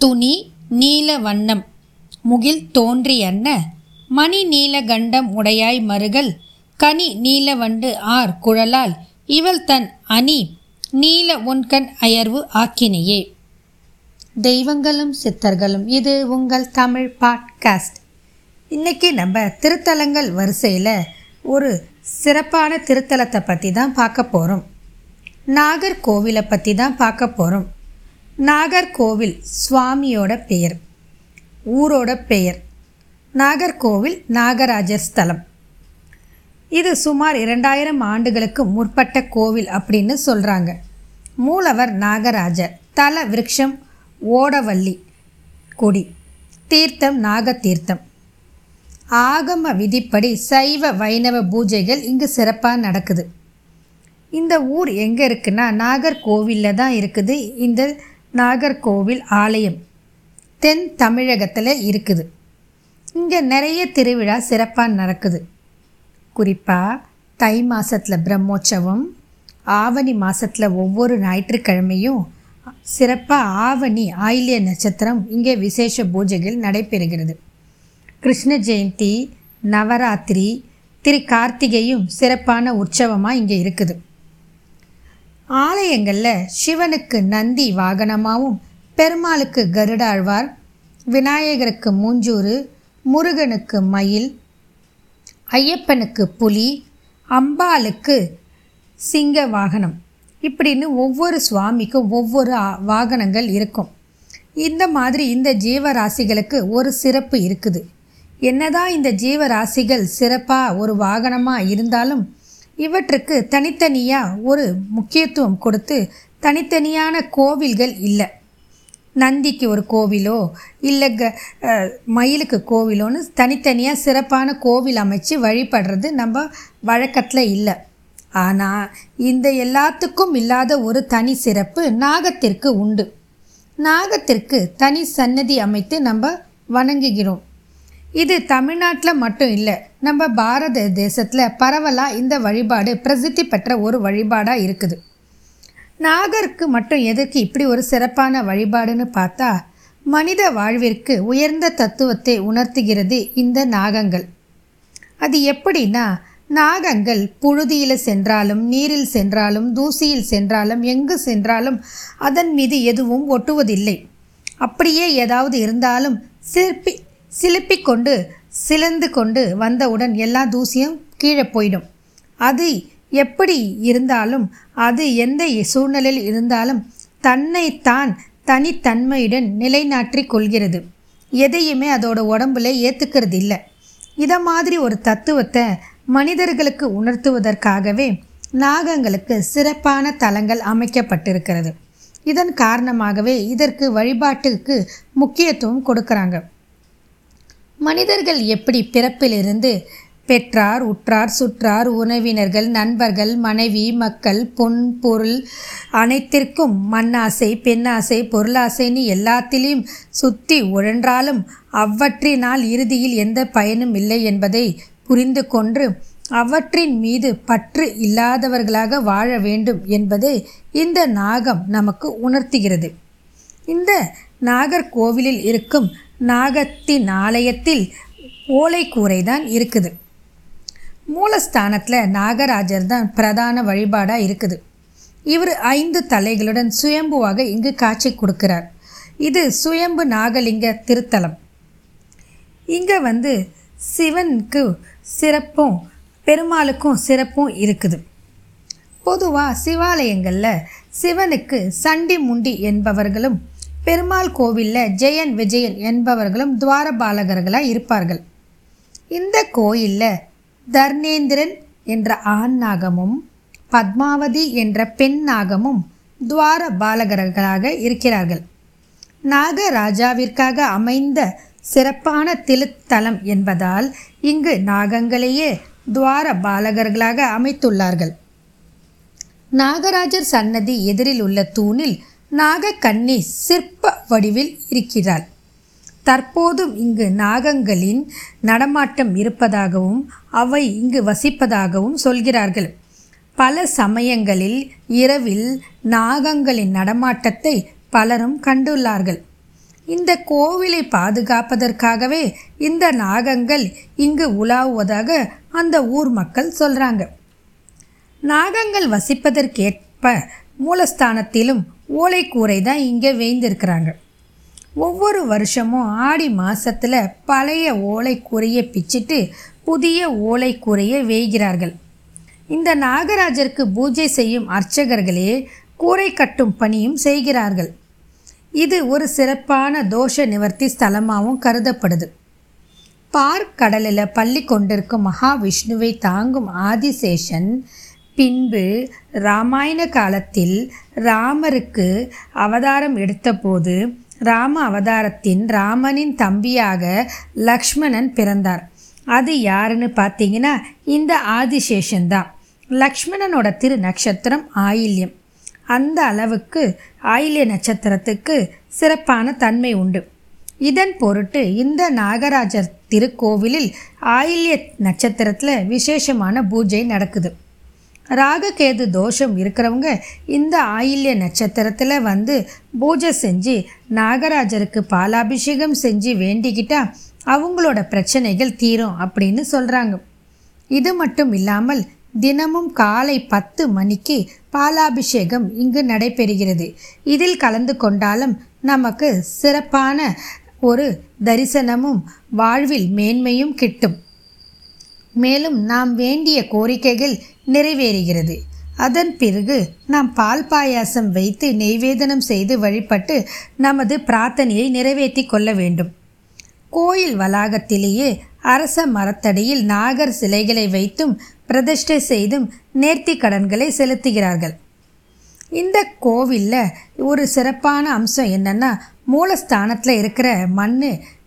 துணி நீல வண்ணம். முகில் தோன்றியன்ன மணி நீல கண்டம் உடையாய் மருகல் கனி நீலவண்டு ஆர் குழலால் இவள் தன் அணி நீல உன்கண் அயர்வு ஆக்கினையே. தெய்வங்களும் சித்தர்களும் இது உங்கள் தமிழ் பாட்காஸ்ட். இன்னைக்கு நம்ம திருத்தலங்கள் வரிசையில் ஒரு சிறப்பான திருத்தலத்தை பற்றி தான் பார்க்க போகிறோம் நாகர்கோவிலை பற்றி தான் பார்க்க போகிறோம் நாகர்கோவில் சுவாமியோட பெயர். ஊரோட பெயர். நாகர்கோவில் நாகராஜர் ஸ்தலம் இது சுமார் இரண்டாயிரம் ஆண்டுகளுக்கு முற்பட்ட கோவில் அப்படின்னு சொல்கிறாங்க மூலவர் நாகராஜர். தல விருட்சம் ஓடவல்லி கொடி. தீர்த்தம் நாகதீர்த்தம். ஆகம விதிப்படி சைவ வைணவ பூஜைகள் இங்கு சிறப்பாக நடக்குது. இந்த ஊர் எங்கே இருக்குன்னா நாகர்கோவிலில் தான் இருக்குது. இந்த நாகர்கோவில் ஆலயம் தென் தமிழகத்தில் இருக்குது. இங்கே நிறைய திருவிழா சிறப்பாக நடக்குது. குறிப்பாக தை மாதத்தில் பிரம்மோற்சவம் ஆவணி மாதத்தில் ஒவ்வொரு ஞாயிற்றுக்கிழமையும் சிறப்பாக ஆவணி ஆயில்ய நட்சத்திரம் இங்கே விசேஷ பூஜைகள் நடைபெறுகிறது. கிருஷ்ண ஜெயந்தி நவராத்திரி திரு கார்த்திகையும் சிறப்பான உற்சவமாக இங்கே இருக்குது. ஆலயங்களில் சிவனுக்கு நந்தி வாகனமாகவும் பெருமாளுக்கு கருடாழ்வார் விநாயகருக்கு மூஞ்சூறு முருகனுக்கு மயில் ஐயப்பனுக்கு புலி அம்பாளுக்கு சிங்க வாகனம். இப்படின்னு ஒவ்வொரு சுவாமிக்கும் ஒவ்வொரு வாகனங்கள் இருக்கும். இந்த மாதிரி இந்த ஜீவராசிகளுக்கு ஒரு சிறப்பு இருக்குது. என்னதான் இந்த ஜீவராசிகள் சிறப்பாக ஒரு வாகனமாக இருந்தாலும் இவற்றுக்கு தனித்தனியாக ஒரு முக்கியத்துவம் கொடுத்து தனித்தனியான கோவில்கள் இல்லை. நந்திக்கு ஒரு கோவிலோ இல்லை க மயிலுக்கு கோவிலோன்னு தனித்தனியாக சிறப்பான கோவில் அமைச்சு வழிபடுறது நம்ம வழக்கத்தில் இல்லை. ஆனால் இந்த எல்லாத்துக்கும் இல்லாத ஒரு தனி சிறப்பு நாகத்திற்கு உண்டு. நாகத்திற்கு தனி சன்னதி அமைத்து நம்ம வணங்குகிறோம். இது தமிழ்நாட்டில் மட்டும் இல்லை நம்ம பாரத தேசத்தில் பரவலாக இந்த வழிபாடு பிரசித்தி பெற்ற ஒரு வழிபாடாக இருக்குது. நாகருக்கு மட்டும் எதற்கு இப்படி ஒரு சிறப்பான வழிபாடுன்னு பார்த்தா மனித வாழ்விற்கு உயர்ந்த தத்துவத்தை உணர்த்துகிறது இந்த நாகங்கள். அது எப்படின்னா நாகங்கள் புழுதியில் சென்றாலும் நீரில் சென்றாலும் தூசியில் சென்றாலும் எங்கு சென்றாலும் அதன் மீது எதுவும் ஒட்டுவதில்லை. அப்படியே ஏதாவது இருந்தாலும் சிற்பி சிலுப்பி கொண்டு சிலந்து கொண்டு வந்தவுடன் எல்லா தூசியும் கீழே போயிடும். அது எப்படி இருந்தாலும் அது எந்த சூழ்நிலையில் இருந்தாலும் தன்னைத்தான் தனித்தன்மையுடன் நிலைநாற்றி கொள்கிறது. எதையுமே அதோட உடம்புல ஏற்றுக்கிறது இல்லை இதை மாதிரி ஒரு தத்துவத்தை மனிதர்களுக்கு உணர்த்துவதற்காகவே நாகங்களுக்கு சிறப்பான தலங்கள் அமைக்கப்பட்டிருக்கிறது. இதன் காரணமாகவே இதற்கு வழிபாட்டுக்கு முக்கியத்துவம் கொடுக்குறாங்க. மனிதர்கள் எப்படி பிறப்பிலிருந்து பெற்றார் உற்றார் சுற்றார் உறவினர்கள் நண்பர்கள் மனைவி மக்கள் பொன் பொருள் அனைத்திற்கும் மண்ணாசை பெண்ணாசை பொருளாசைன்னு எல்லாத்திலையும் சுற்றி உழன்றாலும் அவற்றினால் இறுதியில் எந்த பயனும் இல்லை என்பதை புரிந்து கொண்டு அவற்றின் மீது பற்று இல்லாதவர்களாக வாழ வேண்டும் என்பதை இந்த நாகம் நமக்கு உணர்த்துகிறது. இந்த நாகர்கோவிலில் இருக்கும் நாகத்தின் ஆலயத்தில் ஓலைக்கூரைதான் இருக்குது. மூலஸ்தானத்தில் நாகராஜர் தான் பிரதான வழிபாடாக இருக்குது. இவர் ஐந்து தலைகளுடன் சுயம்புவாக இங்கு காட்சி கொடுக்கிறார். இது சுயம்பு நாகலிங்க திருத்தலம். இங்கே வந்து சிவனுக்கு சிறப்பும் பெருமாளுக்கும் சிறப்பும் இருக்குது. பொதுவாக சிவாலயங்களில் சிவனுக்கு சண்டி முண்டி என்பவர்களும் பெருமாள் கோவிலில் ஜெயன் விஜயன் என்பவர்களும் துவாரபாலகர்களாக இருப்பார்கள். இந்த கோயிலில் தர்ணேந்திரன் என்ற ஆண் நாகமும் பத்மாவதி என்ற பெண் நாகமும் துவார பாலகர்களாக இருக்கிறார்கள். நாகராஜாவிற்காக அமைந்த சிறப்பான திருத்தலம் என்பதால் இங்கு நாகங்களையே துவார பாலகர்களாக அமைத்துள்ளார்கள். நாகராஜர் சன்னதி எதிரில் உள்ள தூணில் நாகக்கண்ணி சிற்ப வடிவில் இருக்கிறாள். தற்போதும் இங்கு நாகங்களின் நடமாட்டம் இருப்பதாகவும் அவை இங்கு வசிப்பதாகவும் சொல்கிறார்கள். பல சமயங்களில் இரவில் நாகங்களின் நடமாட்டத்தை பலரும் கண்டுள்ளார்கள். இந்த கோவிலை பாதுகாப்பதற்காகவே இந்த நாகங்கள் இங்கு உலாவுவதாக அந்த ஊர் மக்கள் சொல்கிறாங்க நாகங்கள் வசிப்பதற்கேற்ப மூலஸ்தானத்திலும் ஓலைக்கூரை தான் இங்கே வேய்ந்திருக்கிறாங்க. ஒவ்வொரு வருஷமும் ஆடி மாதத்தில் பழைய ஓலைக்கூரையை பிச்சிட்டு புதிய ஓலைக்கூரையை வேய்கிறார்கள். இந்த நாகராஜருக்கு பூஜை செய்யும் அர்ச்சகர்களே கூரை கட்டும் பணியும் செய்கிறார்கள். இது ஒரு சிறப்பான தோஷ நிவர்த்தி ஸ்தலமாகவும் கருதப்படுது. பார்க் கடலில் பள்ளி கொண்டிருக்கும் மகாவிஷ்ணுவை தாங்கும் ஆதிசேஷன் பின்பு ராமாயண காலத்தில் ராமருக்கு அவதாரம் எடுத்தபோது ராம அவதாரத்தின் ராமனின் தம்பியாக லக்ஷ்மணன் பிறந்தார். அது யாருன்னு பார்த்தீங்கன்னா இந்த ஆதிசேஷன் தான் லக்ஷ்மணனோட திரு நட்சத்திரம் ஆயில்யம். அந்த அளவுக்கு ஆயில்ய நட்சத்திரத்துக்கு சிறப்பான தன்மை உண்டு. இதன் பொருட்டு இந்த நாகராஜர் திருக்கோவிலில் ஆயில்ய நட்சத்திரத்தில் விசேஷமான பூஜை நடக்குது. ராககேது தோஷம் இருக்கிறவங்க இந்த ஆயில்ய நட்சத்திரத்தில் வந்து பூஜை செஞ்சு நாகராஜருக்கு பாலாபிஷேகம் செஞ்சு வேண்டிக்கிட்டா அவங்களோட பிரச்சனைகள் தீரும் அப்படின்னு சொல்கிறாங்க இது மட்டும் இல்லாமல் தினமும் காலை பத்து மணிக்கு பாலாபிஷேகம் இங்கு நடைபெறுகிறது. இதில் கலந்து கொண்டாலும் நமக்கு சிறப்பான ஒரு தரிசனமும் வாழ்வில் மேன்மையும் கிட்டும். மேலும் நாம் வேண்டிய கோரிக்கைகள் நிறைவேறுகிறது. அதன் பிறகு நாம் பால் பாயாசம் வைத்து நெய்வேதனம் செய்து வழிபட்டு நமது பிரார்த்தனையை நிறைவேற்றி கொள்ள வேண்டும். கோயில் வளாகத்திலேயே அரச மரத்தடியில் நாகர் சிலைகளை வைத்தும் பிரதிஷ்டை செய்தும் நேர்த்தி கடன்களை செலுத்துகிறார்கள். இந்த கோவிலில் ஒரு சிறப்பான அம்சம் என்னென்னா மூலஸ்தானத்தில் இருக்கிற மண்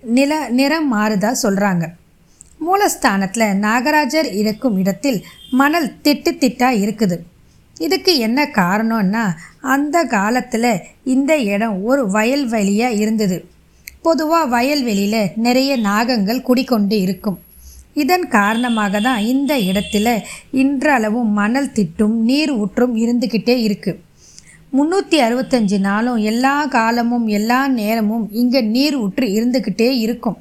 நில நிறம் மாறுதா சொல்கிறாங்க மூலஸ்தானத்தில் நாகராஜர் இருக்கும் இடத்தில் மணல் திட்டு திட்டாக இருக்குது. இதுக்கு என்ன காரணம்னா அந்த காலத்தில் இந்த இடம் ஒரு வயல்வெளியாக இருந்தது. பொதுவாக வயல்வெளியில் நிறைய நாகங்கள் குடிக்கொண்டு இருக்கும். இதன் காரணமாக தான் இந்த இடத்துல இன்றளவும் மணல் திட்டும் நீர் ஊற்றும் இருந்துக்கிட்டே இருக்குது முந்நூற்றி அறுபத்தஞ்சு நாளும் எல்லா காலமும் எல்லா நேரமும் இங்கே நீர் ஊற்று இருந்துக்கிட்டே இருக்கும்.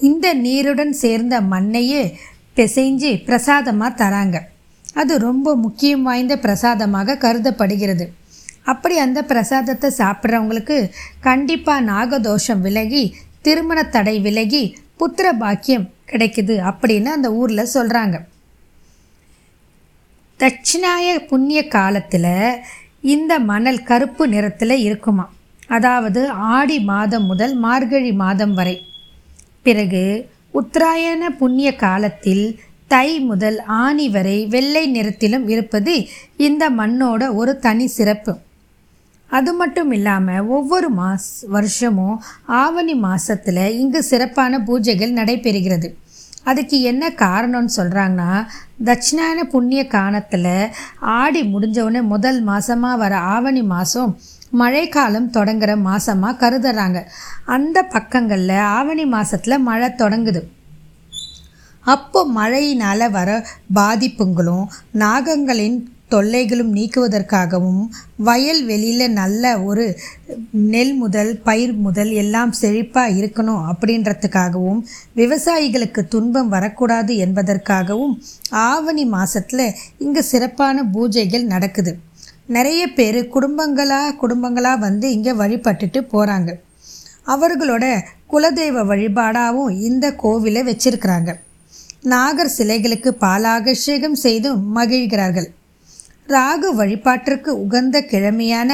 இந்த நீருடன் சேர்ந்த மண்ணையே பிசைஞ்சு பிரசாதமாக தராங்க. அது ரொம்ப முக்கியம் வாய்ந்த பிரசாதமாக கருதப்படுகிறது. அப்படி அந்த பிரசாதத்தை சாப்பிட்றவங்களுக்கு கண்டிப்பாக நாகதோஷம் விலகி திருமண தடை விலகி புத்திர பாக்கியம் கிடைக்குது அப்படின்னு அந்த ஊரில் சொல்கிறாங்க தட்சிணாய புண்ணிய காலத்தில் இந்த மணல் கருப்பு நிறத்தில் இருக்குமா அதாவது ஆடி மாதம் முதல் மார்கழி மாதம் வரை. பிறகு உத்தராயண புண்ணிய காலத்தில் தை முதல் ஆணி வரை வெள்ளை நிறத்திலும் இருப்பது இந்த மண்ணோட ஒரு தனி சிறப்பு. அது மட்டும் இல்லாமல் ஒவ்வொரு மாஸ் வருஷமும் ஆவணி மாதத்தில் இங்கு சிறப்பான பூஜைகள் நடைபெறுகிறது. அதுக்கு என்ன காரணம்னு சொல்கிறாங்கன்னா தட்சிணாயன புண்ணிய காலத்தில் ஆடி முடிஞ்சவுடனே முதல் மாதமாக வர ஆவணி மாதம் மழைக்காலம் தொடங்குற மாதமாக கருதுறாங்க. அந்த பக்கங்களில் ஆவணி மாதத்தில் மழை தொடங்குது. அப்போ மழையினால் வர பாதிப்புங்களும் நாகங்களின் தொல்லைகளும் நீக்குவதற்காகவும் வயல் வெளியில் நல்ல ஒரு நெல் முதல் பயிர் முதல் எல்லாம் செழிப்பாக இருக்கணும் அப்படின்றதுக்காகவும் விவசாயிகளுக்கு துன்பம் வரக்கூடாது என்பதற்காகவும் ஆவணி மாதத்தில் இங்கே சிறப்பான பூஜைகள் நடக்குது. நிறைய பேர் குடும்பங்களாக குடும்பங்களாக வந்து இங்கே வழிபட்டுட்டு போகிறாங்க அவர்களோட குலதெய்வ வழிபாடாகவும் இந்த கோவிலை வச்சிருக்கிறாங்க. நாகர் சிலைகளுக்கு பாலாபிஷேகம் செய்தும் மகிழ்கிறார்கள். ராகு வழிபாட்டிற்கு உகந்த கிழமையான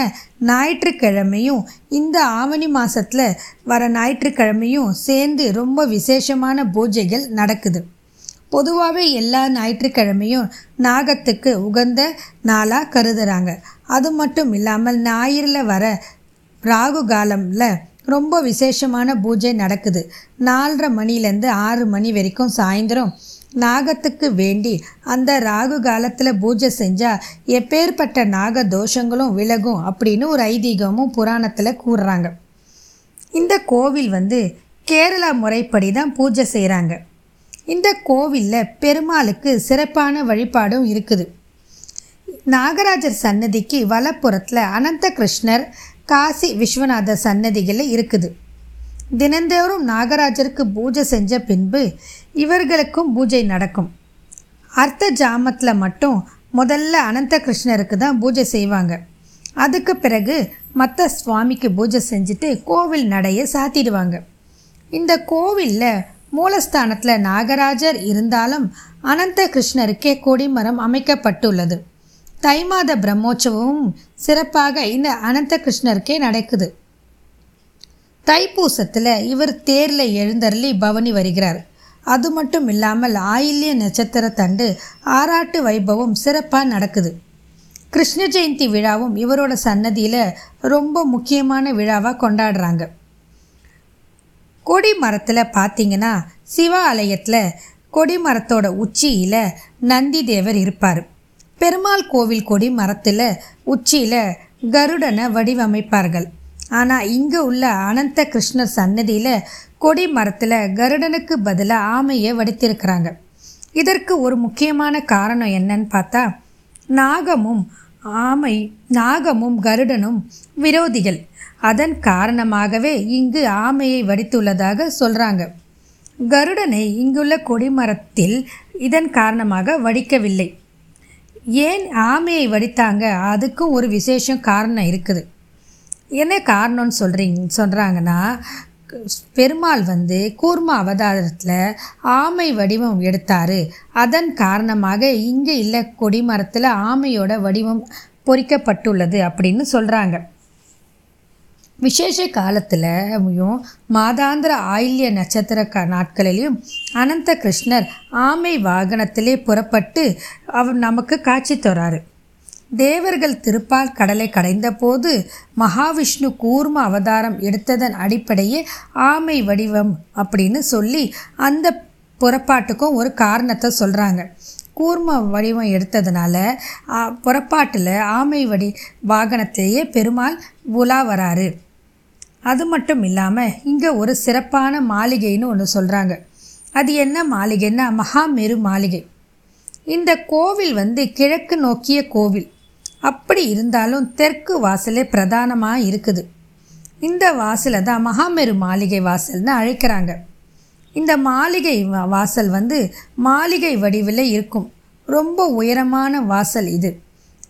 ஞாயிற்றுக்கிழமையும் இந்த ஆவணி மாதத்தில் வர ஞாயிற்றுக்கிழமையும் சேர்ந்து ரொம்ப விசேஷமான பூஜைகள் நடக்குது. பொதுவாகவே எல்லா ஞாயிற்றுக்கிழமையும் நாகத்துக்கு உகந்த நாளாக கருதுகிறாங்க அது மட்டும் இல்லாமல் ஞாயிறில் வர ராகு காலமில் ரொம்ப விசேஷமான பூஜை நடக்குது. நாலரை மணிலேருந்து ஆறு மணி வரைக்கும் சாயந்தரம் நாகத்துக்கு வேண்டி அந்த ராகு காலத்தில் பூஜை செஞ்சால் எப்பேற்பட்ட நாக தோஷங்களும் விலகும் அப்படின்னு ஒரு ஐதீகமும் புராணத்தில் கூறுறாங்க. இந்த கோவில் வந்து கேரளா முறைப்படி தான் பூஜை செய்கிறாங்க இந்த கோவிலில் பெருமாளுக்கு சிறப்பான வழிபாடும் இருக்குது. நாகராஜர் சன்னதிக்கு வலப்புறத்தில் அனந்த கிருஷ்ணர் காசி விஸ்வநாதர் சன்னதிகளில் இருக்குது. தினந்தோறும் நாகராஜருக்கு பூஜை செஞ்ச பின்பு இவர்களுக்கும் பூஜை நடக்கும். அர்த்த ஜாமத்தில் மட்டும் முதல்ல அனந்த கிருஷ்ணருக்கு தான் பூஜை செய்வாங்க. அதுக்கு பிறகு மற்ற சுவாமிக்கு பூஜை செஞ்சுட்டு கோவில் நடைய சாத்திடுவாங்க. இந்த கோவிலில் மூலஸ்தானத்தில் நாகராஜர் இருந்தாலும் அனந்த கிருஷ்ணருக்கே கொடிமரம் அமைக்கப்பட்டுள்ளது. தை மாத பிரம்மோற்சவமும் சிறப்பாக இந்த அனந்த கிருஷ்ணருக்கே நடக்குது. தைப்பூசத்தில் இவர் தேரில் எழுந்தருளி பவனி வருகிறார். அது மட்டும் இல்லாமல் ஆயில்ய நட்சத்திர தண்டு ஆராட்டு வைபவம் சிறப்பாக நடக்குது. கிருஷ்ண ஜெயந்தி விழாவும் இவரோட சன்னதியில் ரொம்ப முக்கியமான விழாவாக கொண்டாடுறாங்க. கொடி மரத்தில் பார்த்தீங்கன்னா சிவாலயத்தில் கொடி மரத்தோட உச்சியில் நந்தி தேவர் இருப்பார். பெருமாள் கோவில் கொடி மரத்தில் உச்சியில் கருடனை வடிவமைப்பார்கள். ஆனால் இங்கே உள்ள அனந்த கிருஷ்ணர் சன்னதியில் கொடி மரத்தில் கருடனுக்கு பதிலாக ஆமையை வடித்திருக்கிறாங்க. இதற்கு ஒரு முக்கியமான காரணம் என்னன்னு பார்த்தா நாகமும் ஆமை நாகமும் கருடனும் விரோதிகள். அதன் காரணமாகவே இங்கு ஆமையை வடித்துள்ளதாக சொல்கிறாங்க கருடனை இங்குள்ள கொடிமரத்தில் இதன் காரணமாக வடிக்கவில்லை. ஏன் ஆமையை வடித்தாங்க? அதுக்கும் ஒரு விசேஷம் காரணம் இருக்குது. என்ன காரணம்னு சொல்கிறீங்க சொல்கிறாங்கன்னா பெருமாள் வந்து கூர்ம அவதாரத்தில் ஆமை வடிவம் எடுத்தார். அதன் காரணமாக இங்கே இல்லை கொடிமரத்தில் ஆமையோட வடிவம் பொறிக்கப்பட்டுள்ளது அப்படின்னு சொல்கிறாங்க விசேஷ காலத்திலையும் மாதாந்திர ஆயில்ய நட்சத்திர க நாட்களிலையும் அனந்த கிருஷ்ணர் ஆமை வாகனத்திலே புறப்பட்டு அவர் நமக்கு காட்சி தராரு. தேவர்கள் திருப்பால் கடலை கடைந்தபோது மகாவிஷ்ணு கூர்ம அவதாரம் எடுத்ததன் அடிப்படையே ஆமை வடிவம் அப்படின்னு சொல்லி அந்த புறப்பாட்டுக்கும் ஒரு காரணத்தை சொல்கிறாங்க கூர்ம வடிவம் எடுத்ததுனால புறப்பாட்டில் ஆமை வடி வாகனத்திலேயே பெருமாள் உலா வராரு. அது மட்டும் இல்லாமல் இங்கே ஒரு சிறப்பான மாளிகைன்னு ஒன்று சொல்கிறாங்க அது என்ன மாளிகைன்னா மகாமெரு மாளிகை. இந்த கோவில் வந்து கிழக்கு நோக்கிய கோவில். அப்படி இருந்தாலும் தெற்கு வாசலே பிரதானமாக இருக்குது. இந்த வாசலை தான் மகாமெரு மாளிகை வாசல்னு அழைக்கிறாங்க. இந்த மாளிகை வாசல் வந்து மாளிகை வடிவில் இருக்கும். ரொம்ப உயரமான வாசல் இது.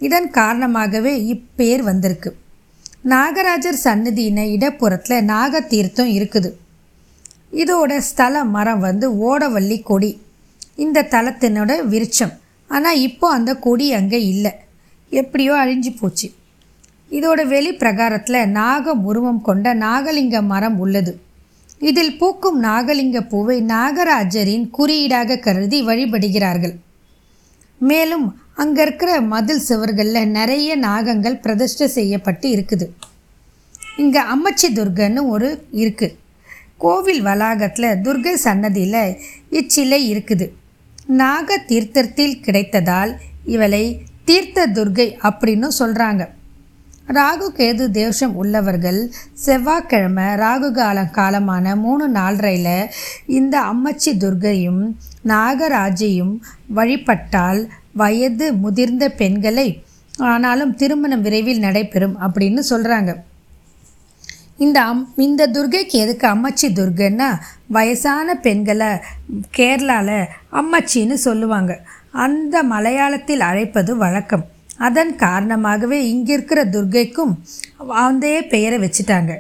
இதன் காரணமாகவே இப்பேர் வந்திருக்கு. நாகராஜர் சன்னதியின இடப்புறத்தில் நாகத்தீர்த்தம் இருக்குது. இதோட ஸ்தல மரம் வந்து ஓடவள்ளி கொடி. இந்த தலத்தினோட விருட்சம். ஆனால் இப்போ அந்த கொடி அங்கே இல்லை. எப்படியோ அழிஞ்சு போச்சு. இதோட வெளி பிரகாரத்தில் நாக உருவம் கொண்ட நாகலிங்க மரம் உள்ளது. இதில் பூக்கும் நாகலிங்க பூவை நாகராஜரின் குறியீடாக கருதி வழிபடுகிறார்கள். மேலும் அங்கே இருக்கிற மதில் சுவர்களில் நிறைய நாகங்கள் பிரதிஷ்டை செய்யப்பட்டு இருக்குது. இங்கே அம்மச்சி துர்கன்னு ஒரு இருக்குது கோவில் வளாகத்தில் துர்கை சன்னதியில் இச்சிலை இருக்குது. நாக தீர்த்தத்தில் கிடைத்ததால் இவளை தீர்த்த துர்கை அப்படின்னு சொல்கிறாங்க ராகு கேது தேவசம் உள்ளவர்கள் செவ்வாய்க்கிழமை ராகு காலம் காலமான மூணு நாலரையில் இந்த அம்மச்சி துர்கையும் நாகராஜையும் வழிபட்டால் வயது முதிர்ந்த பெண்களை ஆனாலும் திருமணம் விரைவில் நடைபெறும் அப்படின்னு சொல்கிறாங்க இந்த அம் இந்த துர்கைக்கு எதுக்கு அம்மச்சி துர்கைன்னா வயசான பெண்களை கேரளாவில் அம்மச்சின்னு சொல்லுவாங்க. அந்த மலையாளத்தில் அழைப்பது வழக்கம். அதன் காரணமாகவே இங்கே இருக்கிற துர்கைக்கும் அந்த பெயரை வச்சுட்டாங்க.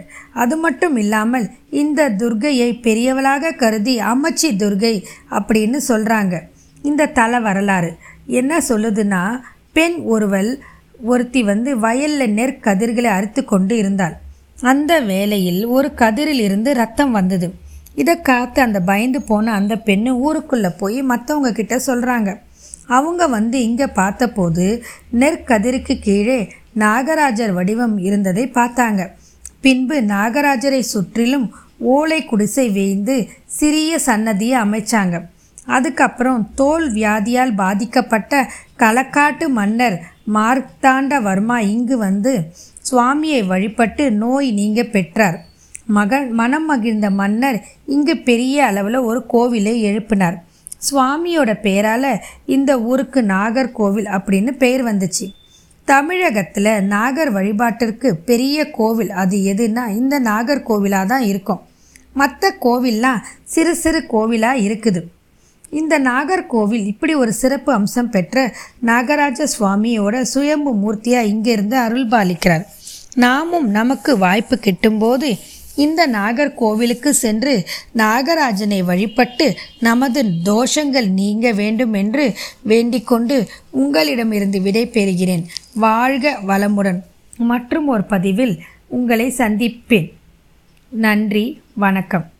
அது மட்டும் இல்லாமல் இந்த துர்கையை பெரியவளாக கருதி அம்மச்சி துர்கை அப்படின்னு சொல்கிறாங்க இந்த தல வரலாறு. என்ன சொல்லுதுன்னா பெண் ஒருவள் ஒருத்தி வந்து வயலில் நெற்கதிர்களை அறுத்து கொண்டு இருந்தாள். அந்த வேளையில் ஒரு கதிரில் இருந்து ரத்தம் வந்தது. இதை காத்து அந்த பயந்து போன அந்த பெண்ணு ஊருக்குள்ளே போய் மற்றவங்க கிட்ட சொல்கிறாங்க அவங்க வந்து இங்கே பார்த்தபோது நெற்கதிருக்கு கீழே நாகராஜர் வடிவம் இருந்ததை பார்த்தாங்க. பின்பு நாகராஜரை சுற்றிலும் ஓலை குடிசை வேய்ந்து சிறிய சன்னதியை அமைச்சாங்க. அதுக்கப்புறம் தோல் வியாதியால் பாதிக்கப்பட்ட களக்காட்டு மன்னர் மார்த்தாண்டவர்மா இங்கு வந்து சுவாமியை வழிபட்டு நோய் நீங்க பெற்றார். மகன் மனம் மகிழ்ந்த மன்னர் இங்கு பெரிய அளவில் ஒரு கோவிலை எழுப்பினார். சுவாமியோட பேரால் இந்த ஊருக்கு நாகர்கோவில் அப்படின்னு பெயர் வந்துச்சு. தமிழகத்தில் நாகர் வழிபாட்டிற்கு பெரிய கோவில் அது எதுனா இந்த நாகர்கோவிலாக தான் இருக்கும். மற்ற கோவில்லாம் சிறு சிறு கோவிலாக இருக்குது. இந்த நாகர்கோவில் இப்படி ஒரு சிறப்பு அம்சம் பெற்ற நாகராஜ சுவாமியோட சுயம்பு மூர்த்தியாக இங்கிருந்து அருள்பாலிக்கிறார். நாமும் நமக்கு வாய்ப்பு கிட்டும்போது இந்த நாகர்கோவிலுக்கு சென்று நாகராஜனை வழிபட்டு நமது தோஷங்கள் நீங்க வேண்டும் என்று வேண்டிக்கொண்டு உங்களிடமிருந்து விடை பெறுகிறேன். வாழ்க வளமுடன். மற்றும் ஒரு பதிவில் உங்களை சந்திப்பேன். நன்றி வணக்கம்.